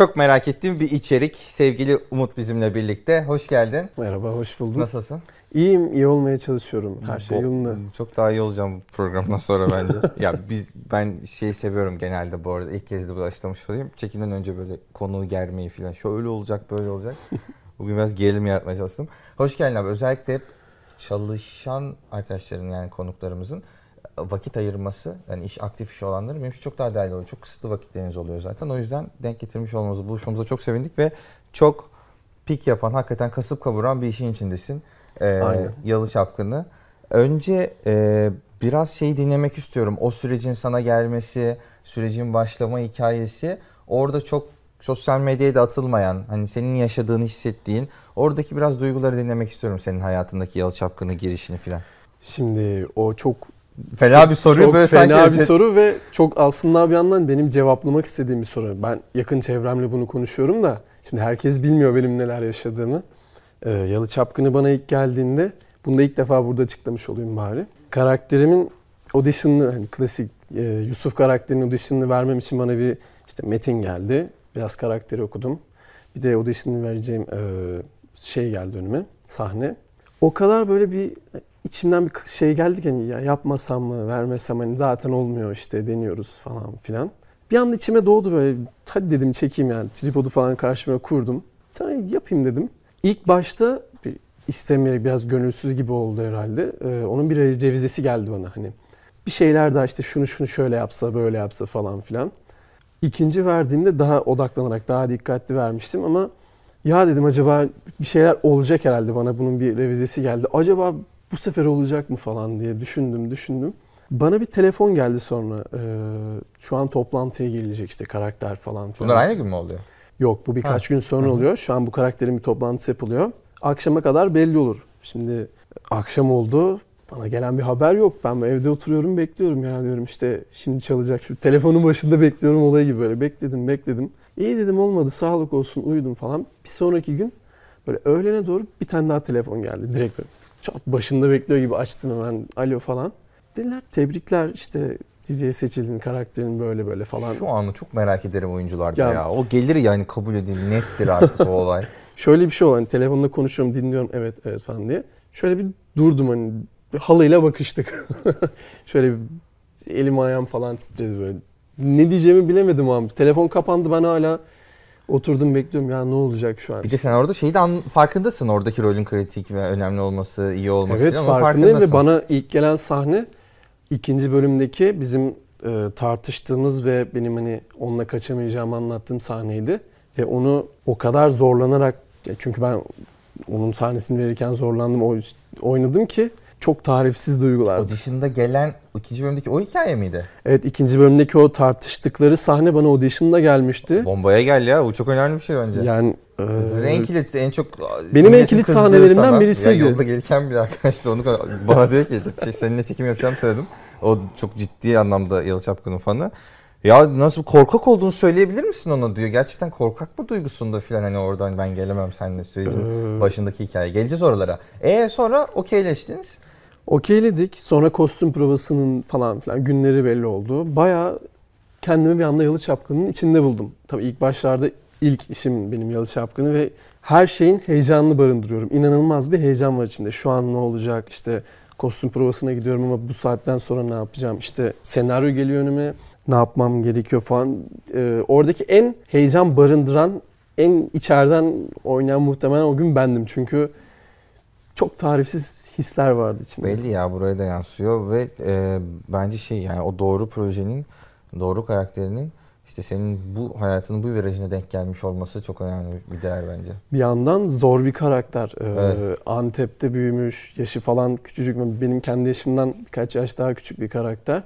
çok merak ettiğim bir içerik. Sevgili Umut bizimle birlikte. Hoş geldin. Merhaba, hoş buldum. Nasılsın? İyiyim, iyi olmaya çalışıyorum. Her şey yolunda. Çok daha iyi olacağım bu programdan sonra bence. ya biz ben şeyi seviyorum genelde bu arada. İlk kez de başlamış olayım. Çekimden önce böyle konuyu germeyi falan. Şöyle olacak, böyle olacak. Bugün biraz gerilim yaratmaya çalıştım. Hoş geldin abi. Özellikle hep çalışan arkadaşların yani konuklarımızın vakit ayırması, yani iş aktif iş olanların benim için çok daha değerli oluyor. Çok kısıtlı vakitleriniz oluyor zaten. O yüzden denk getirmiş olmamızı, buluşmamıza çok sevindik ve çok pik yapan, hakikaten kasıp kavuran bir işin içindesin. Ee, Aynen. Yalı Çapkını. Önce e, biraz şeyi dinlemek istiyorum. O sürecin sana gelmesi, sürecin başlama hikayesi. Orada çok sosyal medyaya da atılmayan, hani senin yaşadığını hissettiğin, oradaki biraz duyguları dinlemek istiyorum senin hayatındaki Yalı Çapkını girişini filan. Şimdi o çok Fena çok- bir soruyu çok böyle fena sanki bir soru ve çok aslında bir yandan benim cevaplamak istediğim bir soru. Ben yakın çevremle bunu konuşuyorum da şimdi herkes bilmiyor benim neler yaşadığımı. Ee, Yalı Çapkını bana ilk geldiğinde bunu da ilk defa burada açıklamış olayım bari. Karakterimin audition'ını hani klasik e, Yusuf karakterinin audition'ını vermem için bana bir işte metin geldi. Biraz karakteri okudum. Bir de audition'ını vereceğim e, şey geldi önüme sahne. O kadar böyle bir içimden bir şey geldi hani ya yapmasam mı vermesem hani zaten olmuyor işte deniyoruz falan filan. Bir anda içime doğdu böyle hadi dedim çekeyim yani tripodu falan karşıma kurdum. Tamam yapayım dedim. İlk başta bir istemeyerek biraz gönülsüz gibi oldu herhalde. Ee, onun bir re- revizesi geldi bana hani. Bir şeyler daha işte şunu şunu şöyle yapsa böyle yapsa falan filan. İkinci verdiğimde daha odaklanarak daha dikkatli vermiştim ama ya dedim acaba bir şeyler olacak herhalde bana bunun bir revizesi geldi. Acaba bu sefer olacak mı falan diye düşündüm düşündüm. Bana bir telefon geldi sonra. Ee, şu an toplantıya gelecek işte karakter falan filan. Bunlar aynı gün mü oluyor? Yok bu birkaç gün sonra Hı hı. oluyor. Şu an bu karakterin bir toplantısı yapılıyor. Akşama kadar belli olur. Şimdi akşam oldu. Bana gelen bir haber yok. Ben evde oturuyorum bekliyorum ya diyorum işte şimdi çalacak şu telefonun başında bekliyorum olayı gibi böyle bekledim bekledim. İyi dedim olmadı sağlık olsun uyudum falan. Bir sonraki gün böyle öğlene doğru bir tane daha telefon geldi direkt böyle. Çat başında bekliyor gibi açtım hemen alo falan. Dediler tebrikler işte diziye seçildin karakterin böyle böyle falan. Şu anı çok merak ederim oyuncularda Ya- ya. O gelir yani kabul edil nettir artık o olay. Şöyle bir şey oldu hani telefonla konuşuyorum dinliyorum evet evet falan diye. Şöyle bir durdum hani bir halıyla bakıştık. Şöyle bir elim ayağım falan titredi böyle. Ne diyeceğimi bilemedim abi. Telefon kapandı ben hala oturdum bekliyorum ya ne olacak şu an. Bir de sen orada şeyi de an- farkındasın oradaki rolün kritik ve önemli olması, iyi olması Evet. Ama farkındayım ve bana ilk gelen sahne ikinci bölümdeki bizim e, tartıştığımız ve benim hani onunla kaçamayacağımı anlattığım sahneydi. Ve onu o kadar zorlanarak çünkü ben onun sahnesini verirken zorlandım oy- oynadım ki çok tarifsiz duygular. O dışında gelen ikinci bölümdeki o hikaye miydi? Evet ikinci bölümdeki o tartıştıkları sahne bana audition'da gelmişti. Bombaya gel ya. Bu çok önemli bir şey bence. Yani e, en kilit, en çok... Benim en kilit sahnelerimden sana- birisiydi. Ya yolda gelirken bir arkadaş da onu bana diyor ki şey, seninle çekim yapacağım söyledim. O çok ciddi anlamda Yalı Çapkın'ın fanı. Ya nasıl korkak olduğunu söyleyebilir misin ona diyor. Gerçekten korkak mı duygusunda filan hani oradan ben gelemem seninle sürecin Ee, başındaki hikaye. Geleceğiz oralara. E sonra okeyleştiniz. Okeyledik. Sonra kostüm provasının falan filan günleri belli oldu. Bayağı kendimi bir anda Yalı Çapkını'nın içinde buldum. Tabii ilk başlarda ilk işim benim Yalı Çapkını ve her şeyin heyecanını barındırıyorum. İnanılmaz bir heyecan var içimde. Şu an ne olacak? İşte kostüm provasına gidiyorum ama bu saatten sonra ne yapacağım? İşte senaryo geliyor önüme. Ne yapmam gerekiyor falan. Ee, oradaki en heyecan barındıran, en içeriden oynayan muhtemelen o gün bendim. Çünkü çok tarifsiz hisler vardı içimde. Belli ya buraya da yansıyor ve e, bence şey yani o doğru projenin, doğru karakterinin işte senin bu hayatının bu virajına denk gelmiş olması çok önemli bir değer bence. Bir yandan zor bir karakter. Ee, Evet. Antep'te büyümüş, yaşı falan küçücük. Benim kendi yaşımdan birkaç yaş daha küçük bir karakter.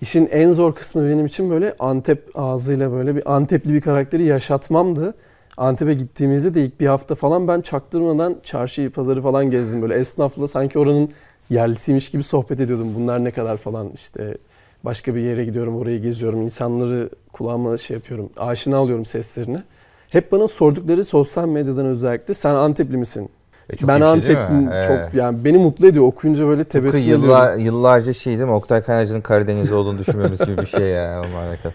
İşin en zor kısmı benim için böyle Antep ağzıyla böyle bir Antepli bir karakteri yaşatmamdı. Antep'e gittiğimizde de ilk bir hafta falan ben çaktırmadan çarşıyı, pazarı falan gezdim. Böyle esnafla sanki oranın yerlisiymiş gibi sohbet ediyordum. Bunlar ne kadar falan işte başka bir yere gidiyorum, orayı geziyorum. insanları kulağıma şey yapıyorum, aşina alıyorum seslerini. Hep bana sordukları sosyal medyadan özellikle sen Antepli misin? E, çok ben şey mi? çok Evet. yani beni mutlu ediyor. Okuyunca böyle tebessüm yıllar, ediyorum yıllarca şey değil mi? Oktay Kaynarca'nın Karadeniz olduğunu düşünmemiz gibi bir şey ya. O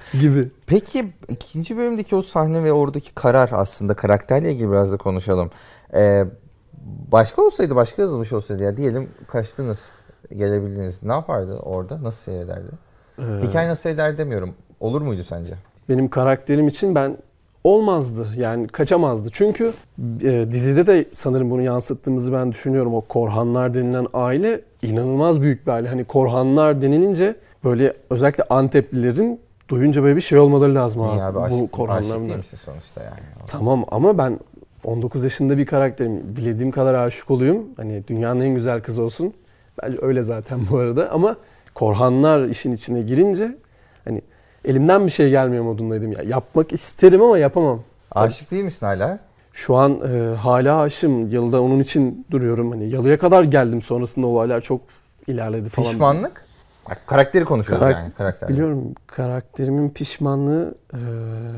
gibi. Peki ikinci bölümdeki o sahne ve oradaki karar aslında karakterle ilgili biraz da konuşalım. Ee, başka olsaydı, başka yazılmış olsaydı ya diyelim kaçtınız, gelebildiniz. Ne yapardı orada? Nasıl seyrederdi? Ee, Hikaye nasıl seyreder demiyorum. Olur muydu sence? benim karakterim için ben olmazdı. Yani kaçamazdı. Çünkü e, dizide de sanırım bunu yansıttığımızı ben düşünüyorum. O Korhanlar denilen aile inanılmaz büyük bir aile. Hani Korhanlar denilince böyle özellikle Anteplilerin duyunca böyle bir şey olmaları lazım abi. abi Bu aşık, aşık Korhanların sonuçta yani? Tamam ama ben 19 yaşında bir karakterim. Dilediğim kadar aşık olayım. Hani dünyanın en güzel kızı olsun. Bence öyle zaten bu arada ama Korhanlar işin içine girince hani elimden bir şey gelmiyor modundaydım ya. Yapmak isterim ama yapamam. Aşık değil misin hala? Şu an e, hala aşığım. Yalıda onun için duruyorum. Hani yalıya kadar geldim. Sonrasında olaylar çok ilerledi falan. Pişmanlık? Bak, karakteri konuşuyoruz Karak- yani. Karakter. Biliyorum karakterimin pişmanlığı e,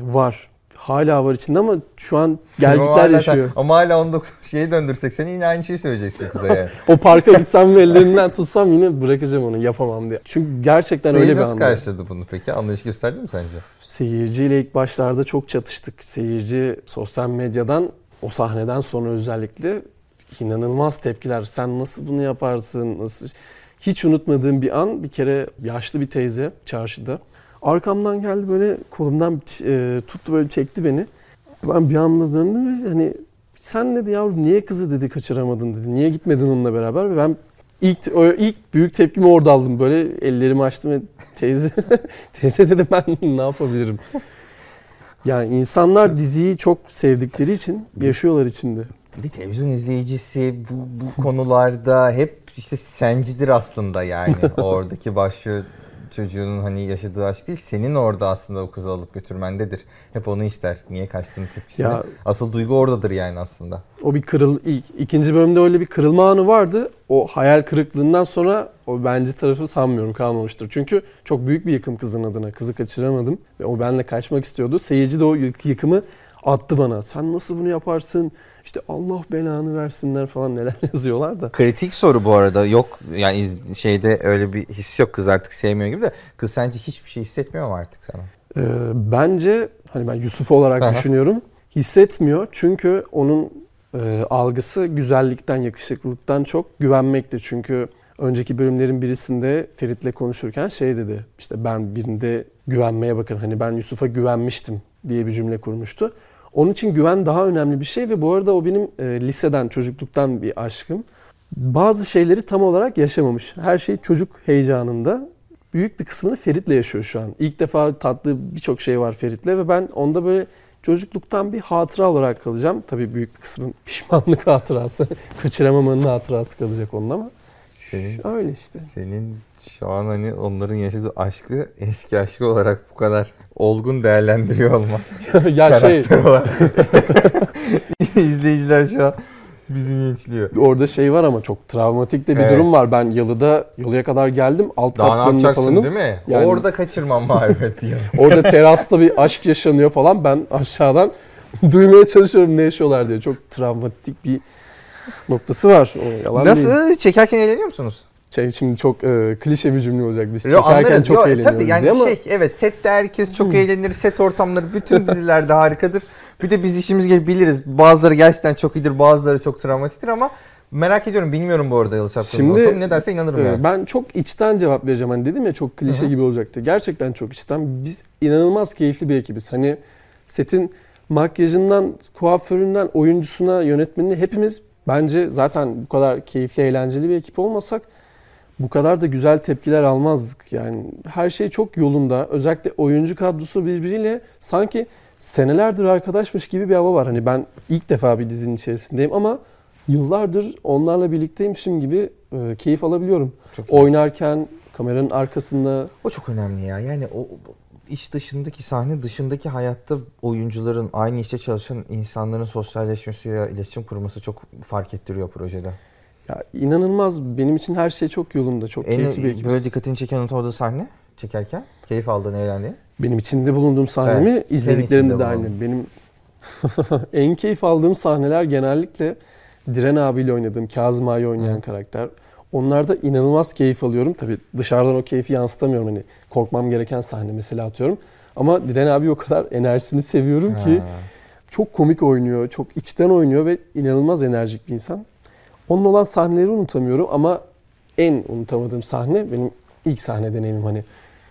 var. Hala var içinde ama şu an gelgitler hala sen- yaşıyor. Ama hala 19 şeyi döndürsek sen yine aynı şeyi söyleyeceksin kıza yani. O parka gitsem ve ellerinden tutsam yine bırakacağım onu yapamam diye. Çünkü gerçekten Seyir öyle bir nasıl anda. karşıladı bunu peki? Anlayış gösterdi mi sence? Seyirciyle ilk başlarda çok çatıştık. Seyirci sosyal medyadan o sahneden sonra özellikle inanılmaz tepkiler. Sen nasıl bunu yaparsın? Nasıl? Hiç unutmadığım bir an bir kere yaşlı bir teyze çarşıda. Arkamdan geldi böyle kolumdan e, tuttu böyle çekti beni. Ben bir anda döndüm ve hani sen dedi yavrum niye kızı dedi kaçıramadın dedi. Niye gitmedin onunla beraber ve ben ilk ilk büyük tepkimi orada aldım. Böyle ellerimi açtım ve teyze teyze dedi ben ne yapabilirim? Yani insanlar diziyi çok sevdikleri için yaşıyorlar içinde. Bir televizyon izleyicisi bu, bu konularda hep işte sencidir aslında yani. Oradaki başrol çocuğunun hani yaşadığı aşk değil, senin orada aslında o kızı alıp götürmendedir. Hep onu ister. Niye kaçtığını tepkisini. Ya Asıl duygu oradadır yani aslında. o bir kırıl ilk ikinci bölümde öyle bir kırılma anı vardı. O hayal kırıklığından sonra o bence tarafı sanmıyorum kalmamıştır. Çünkü çok büyük bir yıkım kızın adına. Kızı kaçıramadım ve o benimle kaçmak istiyordu. Seyirci de o yık- yıkımı attı bana. Sen nasıl bunu yaparsın? İşte Allah belanı versinler falan neler yazıyorlar da. Kritik soru bu arada. Yok yani şeyde öyle bir his yok. Kız artık sevmiyor gibi de. Kız sence hiçbir şey hissetmiyor mu artık sana? Ee, bence hani ben Yusuf olarak Aha. düşünüyorum. Hissetmiyor çünkü onun e, algısı güzellikten, yakışıklılıktan çok güvenmekte. Çünkü önceki bölümlerin birisinde Ferit'le konuşurken şey dedi. İşte ben birinde güvenmeye bakın. Hani ben Yusuf'a güvenmiştim diye bir cümle kurmuştu. Onun için güven daha önemli bir şey ve bu arada o benim e, liseden, çocukluktan bir aşkım. Bazı şeyleri tam olarak yaşamamış. Her şey çocuk heyecanında. Büyük bir kısmını Ferit'le yaşıyor şu an. İlk defa tattığı birçok şey var Ferit'le ve ben onda böyle çocukluktan bir hatıra olarak kalacağım. Tabii büyük bir kısmı pişmanlık hatırası. Kaçıramamanın hatırası kalacak onun ama Senin öyle işte. Senin şu an hani onların yaşadığı aşkı eski aşkı olarak bu kadar olgun değerlendiriyor olman. ya şey. İzleyiciler şu an bizi gençliyor. orada şey var ama çok travmatik de bir Evet. durum var. Ben yalıda yalıya kadar geldim. Alt Daha ne yapacaksın falanım. değil mi? Yani- Orada kaçırmam marifet diye. Orada terasta bir aşk yaşanıyor falan. Ben aşağıdan duymaya çalışıyorum ne yaşıyorlar diye. Çok travmatik bir noktası var. O yalan değil. Nasıl? Çekerken eğleniyor musunuz? Şey, şimdi çok e, klişe bir cümle olacak. Biz çekerken anlarız. çok Yo, eğleniyoruz Tabii yani ama şey evet sette herkes çok eğlenir. Set ortamları bütün dizilerde harikadır. Bir de biz işimiz gibi biliriz. Bazıları gerçekten çok iyidir, bazıları çok travmatiktir ama merak ediyorum. Bilmiyorum bu arada Yalı Çapkın'ın Şimdi. Ne derse inanırım e, yani. ben çok içten cevap vereceğim. Hani dedim ya çok klişe Hı hı. gibi olacaktı. Gerçekten çok içten. Biz inanılmaz keyifli bir ekibiz. Hani setin makyajından, kuaföründen, oyuncusuna, yönetmenine hepimiz bence zaten bu kadar keyifli, eğlenceli bir ekip olmasak bu kadar da güzel tepkiler almazdık. Yani her şey çok yolunda. Özellikle oyuncu kadrosu birbiriyle sanki senelerdir arkadaşmış gibi bir hava var. Hani ben ilk defa bir dizinin içerisindeyim ama yıllardır onlarla birlikteymişim gibi e, keyif alabiliyorum. Çok iyi. Oynarken, kameranın arkasında O çok önemli ya. Yani o o iş dışındaki sahne dışındaki hayatta oyuncuların aynı işte çalışan insanların sosyalleşmesi ya iletişim kurması çok fark ettiriyor projede. Ya inanılmaz benim için her şey çok yolunda. Çok keyifli bir En ekip. böyle dikkatini çeken orada sahne çekerken keyif aldığın eğlendiğin. Benim içinde bulunduğum sahnemi Evet, izlediklerimde de aynı. Benim en keyif aldığım sahneler genellikle Diren abiyle oynadığım Kazım Ağa'yı oynayan Hı. karakter. Onlarda inanılmaz keyif alıyorum. Tabii dışarıdan o keyfi yansıtamıyorum. Hani korkmam gereken sahne mesela atıyorum. Ama Diren abi o kadar enerjisini seviyorum ki Ha. çok komik oynuyor, çok içten oynuyor ve inanılmaz enerjik bir insan. Onun olan sahneleri unutamıyorum ama en unutamadığım sahne benim ilk sahne deneyimim hani.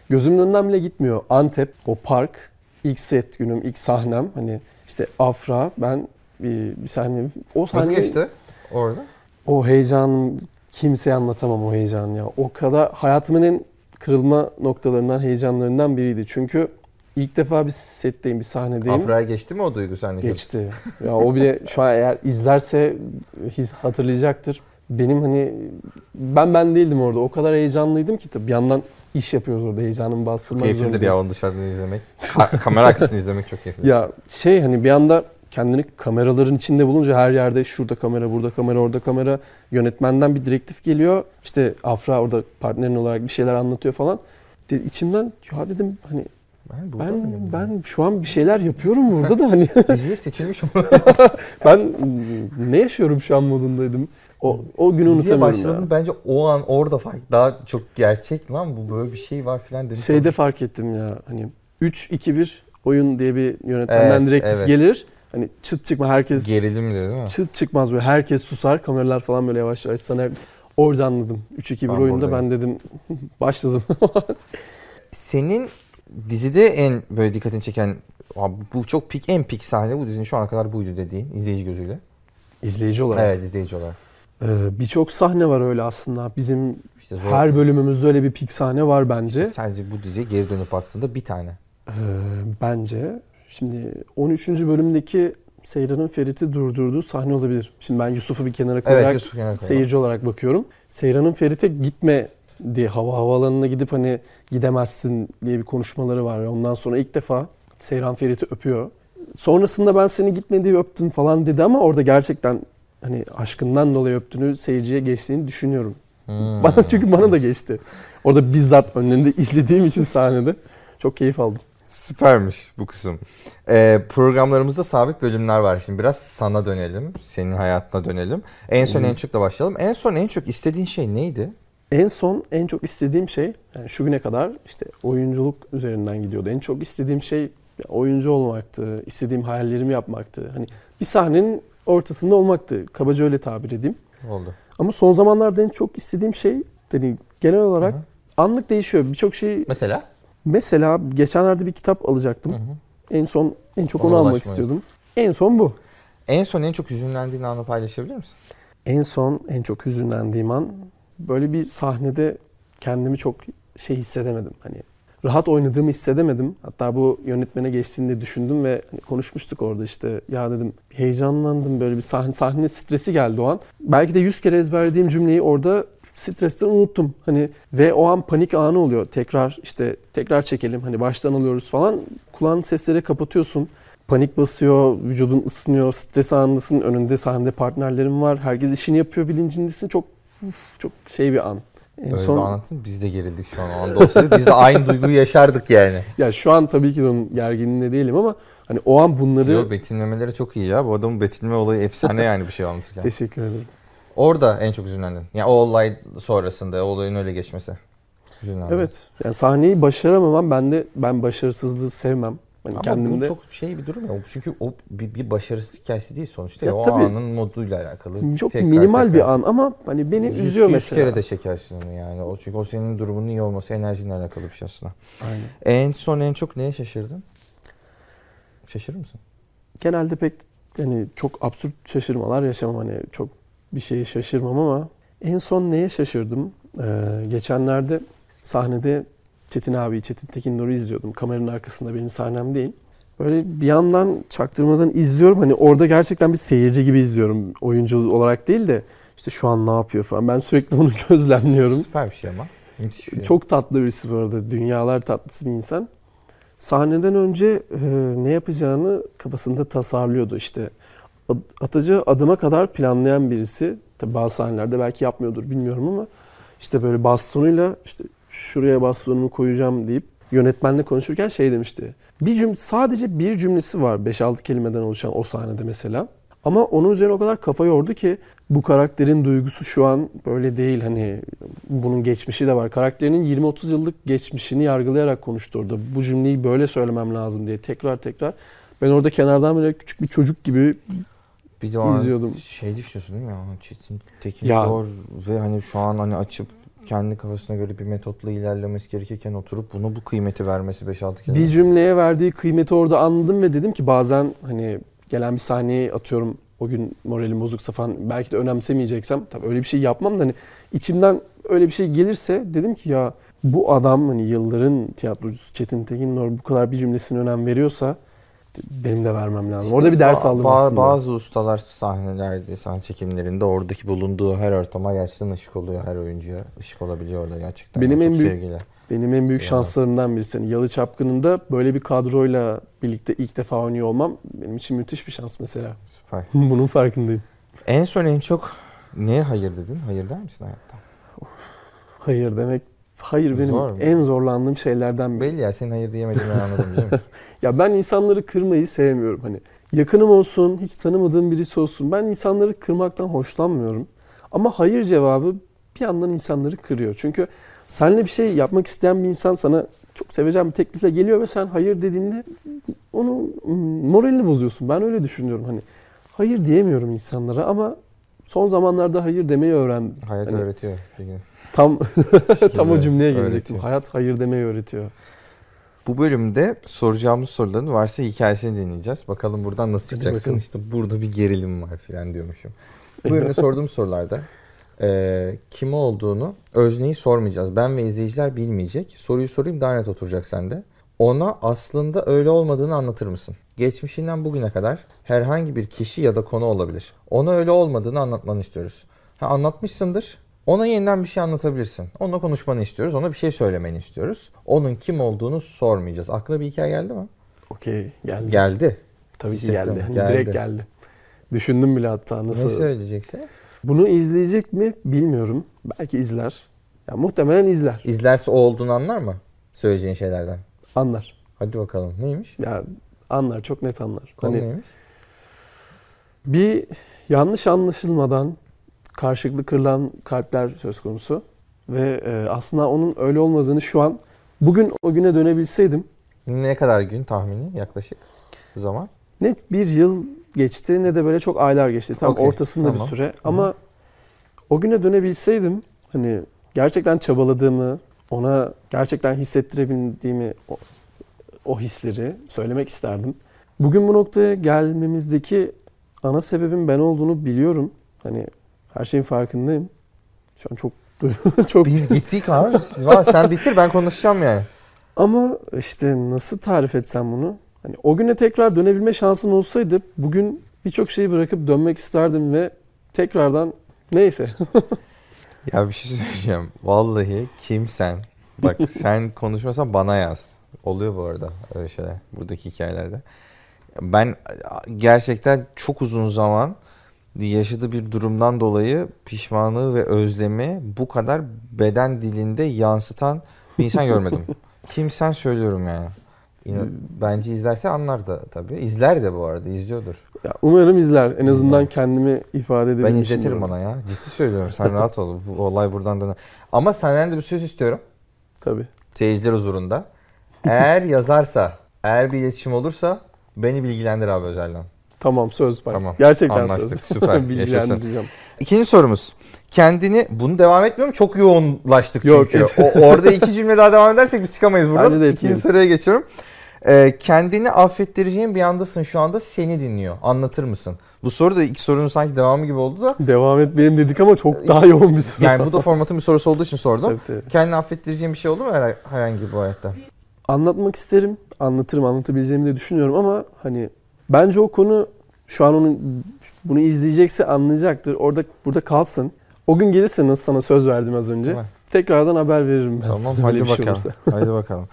Gözümün önünden bile gitmiyor. Antep, o park, ilk set günüm, ilk sahnem. Hani işte Afra, ben bir, bir sahne... O Nasıl sahne, geçti orada? O heyecanım, kimseye anlatamam o heyecanı ya. O kadar hayatımın en kırılma noktalarından, heyecanlarından biriydi. Çünkü ilk defa bir setteyim, bir sahnedeyim. Afra'ya geçti mi o duygu sende? Geçti. Ya o bile şu an eğer izlerse hatırlayacaktır. Benim hani ben ben değildim orada. O kadar heyecanlıydım ki tabii bir yandan iş yapıyoruz orada heyecanımı bastırmak Keyiflidir zorundayım. ya onu dışarıdan izlemek. Ka- kamera arkasını izlemek çok keyifli. Ya şey hani bir anda kendini kameraların içinde bulunca her yerde şurada kamera, burada kamera, orada kamera yönetmenden bir direktif geliyor. İşte Afra orada partnerin olarak bir şeyler anlatıyor falan. De, içimden ya dedim hani Ben, ben mıyım? ben şu an bir şeyler yapıyorum burada da hani diziye seçilmiş ben ne yaşıyorum şu an modundaydım. O, o günü diziye unutamıyorum başladım ya. bence o an orada fark daha çok gerçek lan bu böyle bir şey var filan dedim. Şeyde fark ettim ya hani 3-2-1 oyun diye bir yönetmenden Evet, direktif evet. gelir. Hani çıt çıkma herkes Gerilimdir değil mi? çıt çıkmaz böyle herkes susar kameralar falan böyle yavaş yavaş sana orada anladım. 3-2-1 Ben oyunda ben dedim başladım. Senin dizide en böyle dikkatini çeken bu çok pik en pik sahne bu dizinin şu ana kadar buydu dediğin izleyici gözüyle. İzleyici olarak. Evet izleyici olarak. Ee, Birçok sahne var öyle aslında. Bizim İşte zor. her bölümümüzde öyle bir pik sahne var bence. Sadece bu diziye geri dönüp baktığında bir tane. Ee, bence şimdi 13. bölümdeki Seyran'ın Ferit'i durdurduğu sahne olabilir. Şimdi ben Yusuf'u bir kenara koyarak Evet Yusuf Kenar Kaya. seyirci olarak bakıyorum. Seyran'ın Ferit'e gitme diye hava havaalanına gidip hani gidemezsin diye bir konuşmaları var. Ondan sonra ilk defa Seyran Ferit'i öpüyor. Sonrasında ben seni gitme diye öptüm falan dedi ama orada gerçekten hani aşkından dolayı öptüğünü seyirciye geçtiğini düşünüyorum. Hmm. Bana çünkü bana da geçti. Orada bizzat önlerinde izlediğim için sahnede çok keyif aldım. Süpermiş bu kısım. Ee, programlarımızda sabit bölümler var. Şimdi biraz sana dönelim. Senin hayatına dönelim. En son Hı. en çokla başlayalım. En son en çok istediğin şey neydi? En son en çok istediğim şey yani şu güne kadar işte oyunculuk üzerinden gidiyordu. En çok istediğim şey oyuncu olmaktı. istediğim hayallerimi yapmaktı. Hani bir sahnenin ortasında olmaktı. Kabaca öyle tabir edeyim. Oldu. Ama son zamanlarda en çok istediğim şey hani genel olarak Hı hı. anlık değişiyor. Birçok şey Mesela? mesela geçenlerde bir kitap alacaktım. Hı hı. En son en çok Ona onu almak istiyordum. En son bu. En son en çok hüzünlendiğin anı paylaşabilir misin? En son en çok hüzünlendiğim an böyle bir sahnede kendimi çok şey hissedemedim. Hani rahat oynadığımı hissedemedim. Hatta bu yönetmene geçtiğinde düşündüm ve hani konuşmuştuk orada işte. Ya dedim heyecanlandım böyle bir sahne sahne stresi geldi o an. Belki de yüz kere ezberlediğim cümleyi orada stresten unuttum. Hani ve o an panik anı oluyor. Tekrar işte tekrar çekelim. Hani baştan alıyoruz falan. Kulağın sesleri kapatıyorsun. Panik basıyor, vücudun ısınıyor, stres anındasın, önünde sahnede partnerlerin var, herkes işini yapıyor bilincindesin. Çok uf, çok şey bir an. En Öyle son anlattın biz de gerildik şu an o anda olsaydı biz de aynı duyguyu yaşardık yani. ya şu an tabii ki onun gerginliğinde değilim ama hani o an bunları Yo, betimlemeleri çok iyi ya. Bu adamın betimleme olayı efsane yani bir şey anlatırken. teşekkür ederim. Orada en çok üzünlendin. Yani o olay sonrasında, o olayın öyle geçmesi. Üzünlendin. Evet. Yani sahneyi başaramamam ben de ben başarısızlığı sevmem. Hani Ama kendimde bu çok şey bir durum ya. Çünkü o bir, bir başarısız hikayesi değil sonuçta. Ya Ya, o tabii. anın moduyla alakalı. çok Tekrar minimal tekrar. bir an ama hani beni Yüz- üzüyor yüz mesela. kere de çekersin onu yani. O çünkü o senin durumunun iyi olması, enerjinle alakalı bir şey aslında. Aynen. En son en çok neye şaşırdın? Şaşırır mısın? Genelde pek hani çok absürt şaşırmalar yaşamam hani çok bir şeye şaşırmam ama en son neye şaşırdım? Ee, geçenlerde sahnede Çetin abi, Çetin Tekindor'u izliyordum. Kameranın arkasında benim sahnem değil. Böyle bir yandan çaktırmadan izliyorum. Hani orada gerçekten bir seyirci gibi izliyorum. Oyuncu olarak değil de işte şu an ne yapıyor falan. Ben sürekli onu gözlemliyorum. Süper bir şey ama. Müthiş bir şey. Çok tatlı birisi bu arada. Dünyalar tatlısı bir insan. Sahneden önce e, ne yapacağını kafasında tasarlıyordu işte. Atacağı adıma kadar planlayan birisi. Tabi bazı sahnelerde belki yapmıyordur bilmiyorum ama işte böyle bastonuyla işte şuraya bastonumu koyacağım deyip yönetmenle konuşurken şey demişti. Bir cümle, sadece bir cümlesi var 5-6 kelimeden oluşan o sahnede mesela. Ama onun üzerine o kadar kafa yordu ki bu karakterin duygusu şu an böyle değil. Hani bunun geçmişi de var. Karakterinin 20-30 yıllık geçmişini yargılayarak konuştu orada. Bu cümleyi böyle söylemem lazım diye tekrar tekrar. Ben orada kenardan böyle küçük bir çocuk gibi Bir de izliyordum. şey düşünüyorsun değil mi? Çetin Tekin Ya. Dor ve hani şu an hani açıp kendi kafasına göre bir metotla ilerlemesi gerekirken oturup bunu bu kıymeti vermesi 5-6 kere. Bir cümleye verdiği kıymeti orada anladım ve dedim ki bazen hani gelen bir sahneyi atıyorum o gün moralim bozuksa falan belki de önemsemeyeceksem tabii öyle bir şey yapmam da hani içimden öyle bir şey gelirse dedim ki ya bu adam hani yılların tiyatrocusu Çetin Tekin bu kadar bir cümlesine önem veriyorsa benim de vermem lazım. İşte Orada bir ders ba- aldım ba- aslında. Bazı ustalar sahnelerde, sahne çekimlerinde oradaki bulunduğu her ortama gerçekten ışık oluyor her oyuncuya. ışık olabiliyor orada gerçekten. Benim Çok en büyük-. Benim en büyük şanslarımdan birisi. Yani Yalı Çapkını'nda böyle bir kadroyla birlikte ilk defa oynuyor olmam benim için müthiş bir şans mesela. Süper. Bunun farkındayım. En son en çok neye hayır dedin? Hayır der misin hayatta? Hayır demek hayır benim Zor mu? en zorlandığım şeylerden biri. Belli ya senin hayır diyemediğini anladım biliyor musun? Ya ben insanları kırmayı sevmiyorum. Hani yakınım olsun, hiç tanımadığım birisi olsun. Ben insanları kırmaktan hoşlanmıyorum. Ama hayır cevabı bir yandan insanları kırıyor. Çünkü seninle bir şey yapmak isteyen bir insan sana çok seveceğim bir teklifle geliyor ve sen hayır dediğinde onun moralini bozuyorsun. Ben öyle düşünüyorum. Hani hayır diyemiyorum insanlara ama son zamanlarda hayır demeyi öğrendim. Hayat Hani- öğretiyor. Çünkü. Tam tam o cümleye gelecektim. Hayat hayır demeyi öğretiyor. Bu bölümde soracağımız soruların varsa hikayesini dinleyeceğiz. Bakalım buradan nasıl çıkacaksın? İşte burada bir gerilim var falan diyormuşum. Bu bölümde sorduğum sorularda e, kimi olduğunu, özneyi sormayacağız. Ben ve izleyiciler bilmeyecek. Soruyu sorayım daha net oturacak sende. Ona aslında öyle olmadığını anlatır mısın? Geçmişinden bugüne kadar herhangi bir kişi ya da konu olabilir. Ona öyle olmadığını anlatmanı istiyoruz. Ha, anlatmışsındır. Ona yeniden bir şey anlatabilirsin. Onunla konuşmanı istiyoruz. Ona bir şey söylemeni istiyoruz. Onun kim olduğunu sormayacağız. Aklına bir hikaye geldi mi? Okey geldi. Geldi. Tabii ki geldi. Hani geldi. Direkt geldi. Düşündüm bile hatta nasıl. Ne söyleyeceksin? Bunu izleyecek mi bilmiyorum. Belki izler. Ya muhtemelen izler. İzlerse o olduğunu anlar mı? Söyleyeceğin şeylerden. Anlar. Hadi bakalım. Neymiş? Ya anlar, çok net anlar. Konu Hani neymiş? bir yanlış anlaşılmadan karşılıklı kırılan kalpler söz konusu ve e, aslında onun öyle olmadığını şu an bugün o güne dönebilseydim Ne kadar gün tahmini yaklaşık bu zaman? ne bir yıl geçti ne de böyle çok aylar geçti. Tam Okey, ortasında tamam. bir süre ama o güne dönebilseydim hani gerçekten çabaladığımı, ona gerçekten hissettirebildiğimi o, o hisleri söylemek isterdim. Bugün bu noktaya gelmemizdeki ana sebebin ben olduğunu biliyorum. Hani her şeyin farkındayım. Şu an çok çok Biz gittik abi. Vay, sen bitir ben konuşacağım yani. Ama işte nasıl tarif etsem bunu? Hani o güne tekrar dönebilme şansım olsaydı bugün birçok şeyi bırakıp dönmek isterdim ve tekrardan neyse. Ya bir şey söyleyeceğim. Vallahi kimsen bak sen konuşmasan bana yaz. Oluyor bu arada öyle şeyler buradaki hikayelerde. Ben gerçekten çok uzun zaman yaşadığı bir durumdan dolayı pişmanlığı ve özlemi bu kadar beden dilinde yansıtan bir insan görmedim. Kimsen söylüyorum yani. Yine bence izlerse anlar da tabii. İzler de bu arada izliyordur. Ya umarım izler. En azından İzler. kendimi ifade Ben edebilmişimdir. izletirim ona ya. Ciddi söylüyorum. Sen rahat ol. Bu olay buradan döner. Ama senden de bir söz istiyorum. Tabii. Seyirciler huzurunda. Eğer yazarsa, eğer bir iletişim olursa beni bilgilendir abi özelden. Tamam söz bak. Tamam, Gerçekten anlaştık. söz. Süper, yaşasın. İkinci sorumuz. Kendini, bunu devam etmiyorum çok yoğunlaştık Yok, çünkü. O, orada iki cümle daha devam edersek biz çıkamayız buradan. Bence de İkinci soruya geçiyorum. Ee, kendini affettireceğin bir andasın şu anda seni dinliyor. Anlatır mısın? Bu soru da ilk sorunun sanki devamı gibi oldu da. Devam etmeyelim dedik ama çok daha yoğun bir soru. Yani bu da formatın bir sorusu olduğu için sordum. Tabii, tabii. Kendini affettireceğin bir şey oldu mu her- herhangi bu hayatta? Anlatmak isterim. Anlatırım, anlatabileceğimi de düşünüyorum ama hani bence o konu şu an onun bunu izleyecekse anlayacaktır. Orada burada kalsın. O gün gelirse nasıl sana söz verdim az önce. Tamam. Tekrardan haber veririm ben Tamam sana hadi şey bakalım. olursa. hadi bakalım.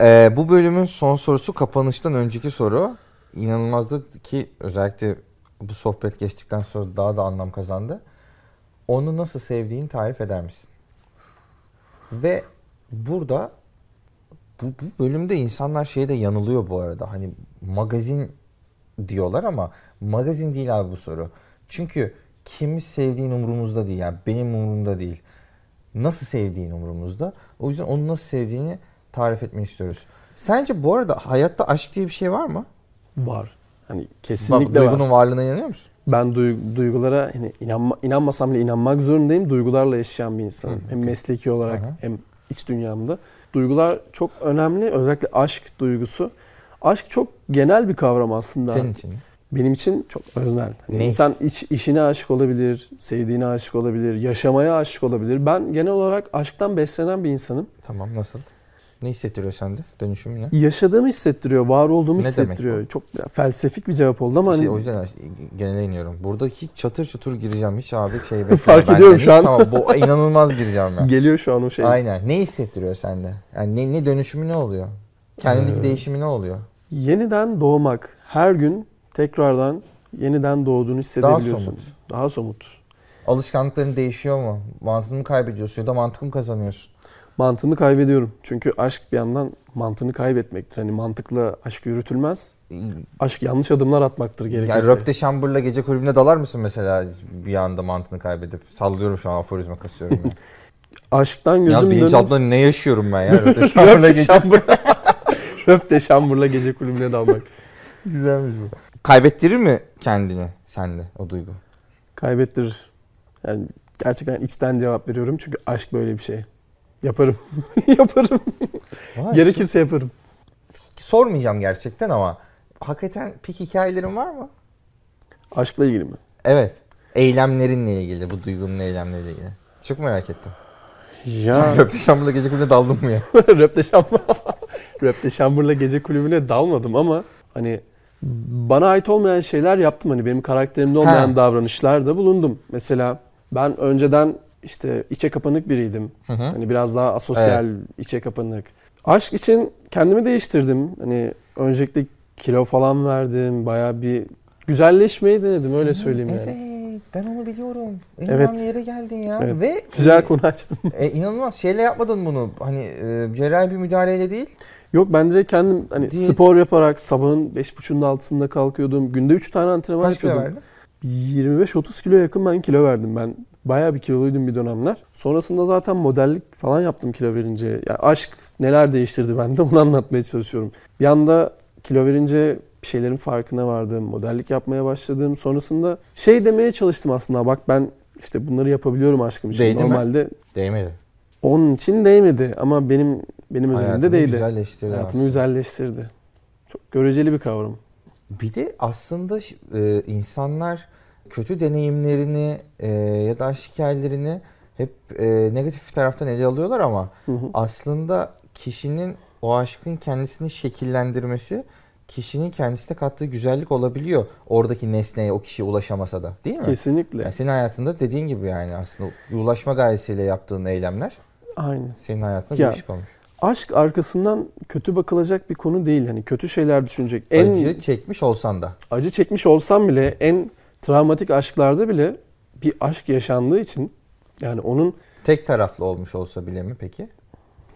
Ee, bu bölümün son sorusu kapanıştan önceki soru. İnanılmazdı ki özellikle bu sohbet geçtikten sonra daha da anlam kazandı. Onu nasıl sevdiğini tarif eder misin? Ve burada bu, bu bölümde insanlar şeye de yanılıyor bu arada. Hani magazin diyorlar ama magazin değil abi bu soru. Çünkü kimi sevdiğin umurumuzda değil yani benim umurumda değil. Nasıl sevdiğin umurumuzda. O yüzden onu nasıl sevdiğini tarif etmeyi istiyoruz. Sence bu arada hayatta aşk diye bir şey var mı? Var. Hani Bak, kesinlikle var. duygunun varlığına inanıyor musun? Ben duy- duygulara hani inanma, inanmasam bile inanmak zorundayım. Duygularla yaşayan bir insanım. Hı, hem okey. mesleki olarak Aha. hem iç dünyamda. Duygular çok önemli. Özellikle aşk duygusu. Aşk çok genel bir kavram aslında. Senin için. mi? Benim için çok öznel. Hani Ne? İnsan iç, işine aşık olabilir, sevdiğine aşık olabilir, yaşamaya aşık olabilir. Ben genel olarak aşktan beslenen bir insanım. Tamam nasıl? Ne hissettiriyor sende? Dönüşüm ne? Yaşadığımı hissettiriyor, var olduğumu Ne demek hissettiriyor. Çok felsefik bir cevap oldu ama İşte hani o yüzden genele iniyorum. Burada hiç çatır çutur gireceğim. Hiç abi şey. Fark ediyorum Hiç şu an. Tamam bu inanılmaz gireceğim ben. geliyor şu an o şey. Aynen. Ne hissettiriyor sende? Yani ne, ne dönüşümü ne oluyor? Kendindeki Ee, değişimi ne oluyor? Yeniden doğmak. Her gün tekrardan yeniden doğduğunu hissedebiliyorsun. somut. Daha somut. Alışkanlıkların değişiyor mu? Mantığını mı kaybediyorsun ya da mantık mı kazanıyorsun? Mantığını kaybediyorum. Çünkü aşk bir yandan mantığını kaybetmektir. Hani mantıkla aşk yürütülmez. Aşk yanlış adımlar atmaktır gerekirse. Yani Röpte Şambur'la gece kulübüne dalar mısın mesela bir anda mantığını kaybedip? Sallıyorum şu an aforizma kasıyorum ya. Aşktan Yalnız gözüm bilinçaltında dönmüş. ne yaşıyorum ben ya Röpte Şambur'la Röpte gece şambur. Röpte şamburla gece kulübüne dalmak. Güzelmiş bu. Kaybettirir mi kendini sende o duygu? Kaybettirir. Yani gerçekten içten cevap veriyorum. Çünkü aşk böyle bir şey. Yaparım. yaparım. Vay, Gerekirse yaparım. sormayacağım gerçekten ama hakikaten pik hikayelerin var mı? Aşkla ilgili mi? Evet. Eylemlerinle ilgili, bu duygunun eylemleriyle ilgili. Çok merak ettim. Ya Röpte Şambur'la gece kulübüne daldın mı ya? Röpte şambur. Röpte şamburla gece kulübüne dalmadım ama hani bana ait olmayan şeyler yaptım. Hani benim karakterimde olmayan Ha. davranışlarda bulundum. Mesela ben önceden işte içe kapanık biriydim. Hı hı. Hani biraz daha asosyal, içe kapanık. Aşk için kendimi değiştirdim. Hani öncelikle kilo falan verdim. Bayağı bir güzelleşmeyi denedim öyle söyleyeyim evet, yani. Ben onu biliyorum. En Evet. önemli yere geldin ya. Evet. Ve Güzel e, konu açtım. E, inanılmaz. Şeyle yapmadın bunu. Hani e, cerrahi bir müdahaleyle değil. Yok ben direkt kendim hani Diyet. spor yaparak sabahın 5.30'unda altısında kalkıyordum. Günde 3 tane antrenman Kaç yapıyordum. verdin? 25-30 kilo yakın ben kilo verdim. Ben bayağı bir kiloluydum bir dönemler. Sonrasında zaten modellik falan yaptım kilo verince. Yani aşk neler değiştirdi bende onu anlatmaya çalışıyorum. Bir anda kilo verince bir şeylerin farkına vardım. Modellik yapmaya başladım. Sonrasında şey demeye çalıştım aslında. Bak ben işte bunları yapabiliyorum aşkım için. Değdi mi? Normalde Değmedi. onun için değmedi ama benim benim üzerimde değdi. güzelleştirdi Hayatımı aslında. güzelleştirdi. Çok göreceli bir kavram. Bir de aslında e, insanlar kötü deneyimlerini e, ya da aşk hikayelerini hep e, negatif taraftan ele alıyorlar ama Hı hı. aslında kişinin o aşkın kendisini şekillendirmesi kişinin kendisine kattığı güzellik olabiliyor. Oradaki nesneye o kişiye ulaşamasa da değil mi? Kesinlikle. Yani senin hayatında dediğin gibi yani aslında ulaşma gayesiyle yaptığın eylemler Aynen. senin hayatında Ya, değişik olmuş. Aşk arkasından kötü bakılacak bir konu değil. Hani kötü şeyler düşünecek. En Acı çekmiş olsan da. acı çekmiş olsam bile en travmatik aşklarda bile bir aşk yaşandığı için yani onun Tek taraflı olmuş olsa bile mi peki?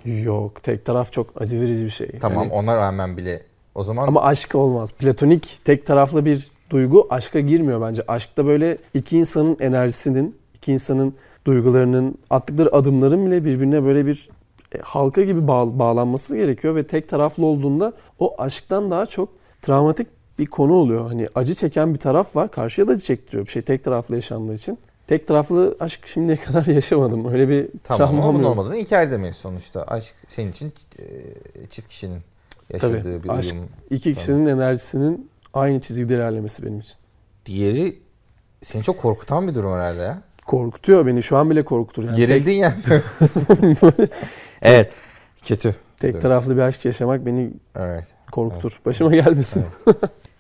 yok tek taraf çok acı verici bir şey. Tamam Yani- ona rağmen bile o zaman ama aşk olmaz. Platonik tek taraflı bir duygu aşka girmiyor bence. Aşkta böyle iki insanın enerjisinin, iki insanın duygularının, attıkları adımların bile birbirine böyle bir e, halka gibi bağ- bağlanması gerekiyor ve tek taraflı olduğunda o aşktan daha çok travmatik bir konu oluyor. Hani acı çeken bir taraf var, karşıya da acı çektiriyor bir şey tek taraflı yaşandığı için. Tek taraflı aşk şimdiye kadar yaşamadım. Öyle bir tamam ama travmam yok. olmadığını inkar edemeyiz sonuçta. Aşk senin için e, çift kişinin yaşadığı Tabii, bir aşk- uyum. İki kişinin enerjisinin aynı çizgide ilerlemesi benim için. Diğeri seni çok korkutan bir durum herhalde ya. Korkutuyor beni. Şu an bile korkutur. Yani Gerildin ya. evet. Kötü. tek, tek taraflı bir aşk yaşamak beni Evet. korkutur. Başıma gelmesin.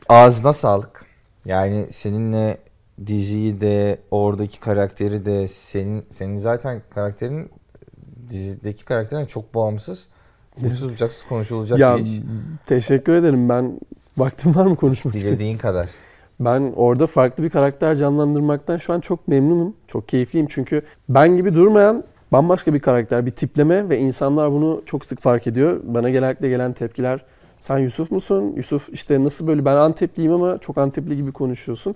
Ağzına sağlık. Yani seninle diziyi de oradaki karakteri de senin senin zaten karakterin dizideki karakterine çok bağımsız. Uçsuz bucaksız konuşulacak ya bir iş. teşekkür ederim. Ben vaktim var mı konuşmak için? Dilediğin kadar. Ben orada farklı bir karakter canlandırmaktan şu an çok memnunum. Çok keyifliyim çünkü ben gibi durmayan bambaşka bir karakter, bir tipleme ve insanlar bunu çok sık fark ediyor. Bana genellikle gelen tepkiler Sen Yusuf musun? Yusuf işte nasıl böyle ben Antepliyim ama çok Antepli gibi konuşuyorsun.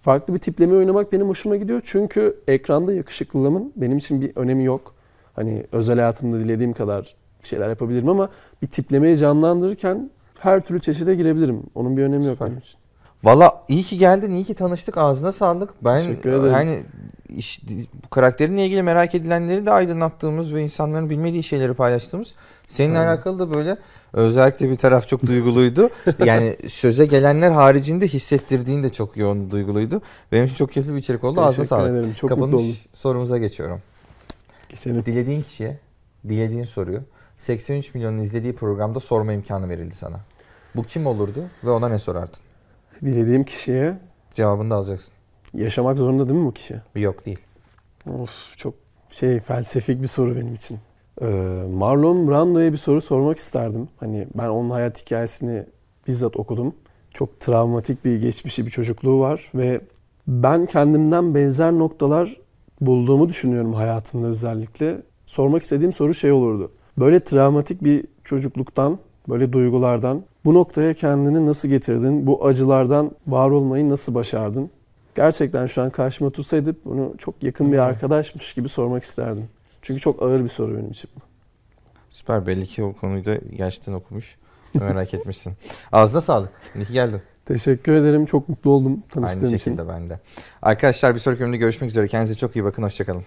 Farklı bir tipleme oynamak benim hoşuma gidiyor. Çünkü ekranda yakışıklılığımın benim için bir önemi yok. Hani özel hayatımda dilediğim kadar bir şeyler yapabilirim ama bir tiplemeyi canlandırırken her türlü çeşide girebilirim. Onun bir önemi yok benim için. Valla iyi ki geldin, iyi ki tanıştık. Ağzına sağlık. Ben hani iş, bu karakterinle ilgili merak edilenleri de aydınlattığımız ve insanların bilmediği şeyleri paylaştığımız. Seninle Aynen. alakalı da böyle özellikle bir taraf çok duyguluydu. yani söze gelenler haricinde hissettirdiğin de çok yoğun duyguluydu. Benim için çok keyifli bir içerik oldu. Ağzına Teşekkür sağlık. ederim. Çok mutlu oldum. Kapanış sorumuza geçiyorum. Geçelim. Dilediğin kişiye dilediğin soruyu 83 milyonun izlediği programda sorma imkanı verildi sana. Bu kim olurdu ve ona ne sorardın? Dilediğim kişiye Cevabını da alacaksın. yaşamak zorunda değil mi bu kişi? Yok değil. Of çok şey felsefik bir soru benim için. Ee, Marlon Brando'ya bir soru sormak isterdim. Hani ben onun hayat hikayesini bizzat okudum. Çok travmatik bir geçmişi, bir çocukluğu var ve ben kendimden benzer noktalar bulduğumu düşünüyorum hayatında özellikle. Sormak istediğim soru şey olurdu. Böyle travmatik bir çocukluktan, böyle duygulardan bu noktaya kendini nasıl getirdin? Bu acılardan var olmayı nasıl başardın? Gerçekten şu an karşıma otursaydı bunu çok yakın bir Hmm. arkadaşmış gibi sormak isterdim. Çünkü çok ağır bir soru benim için. bu. Süper belli ki o konuyu da gerçekten okumuş. Merak etmişsin. Ağzına sağlık. İyi ki geldin. Teşekkür ederim. Çok mutlu oldum tanıştığım Aynı için. şekilde ben de. Arkadaşlar bir sonraki bölümde görüşmek üzere. Kendinize çok iyi bakın. Hoşçakalın.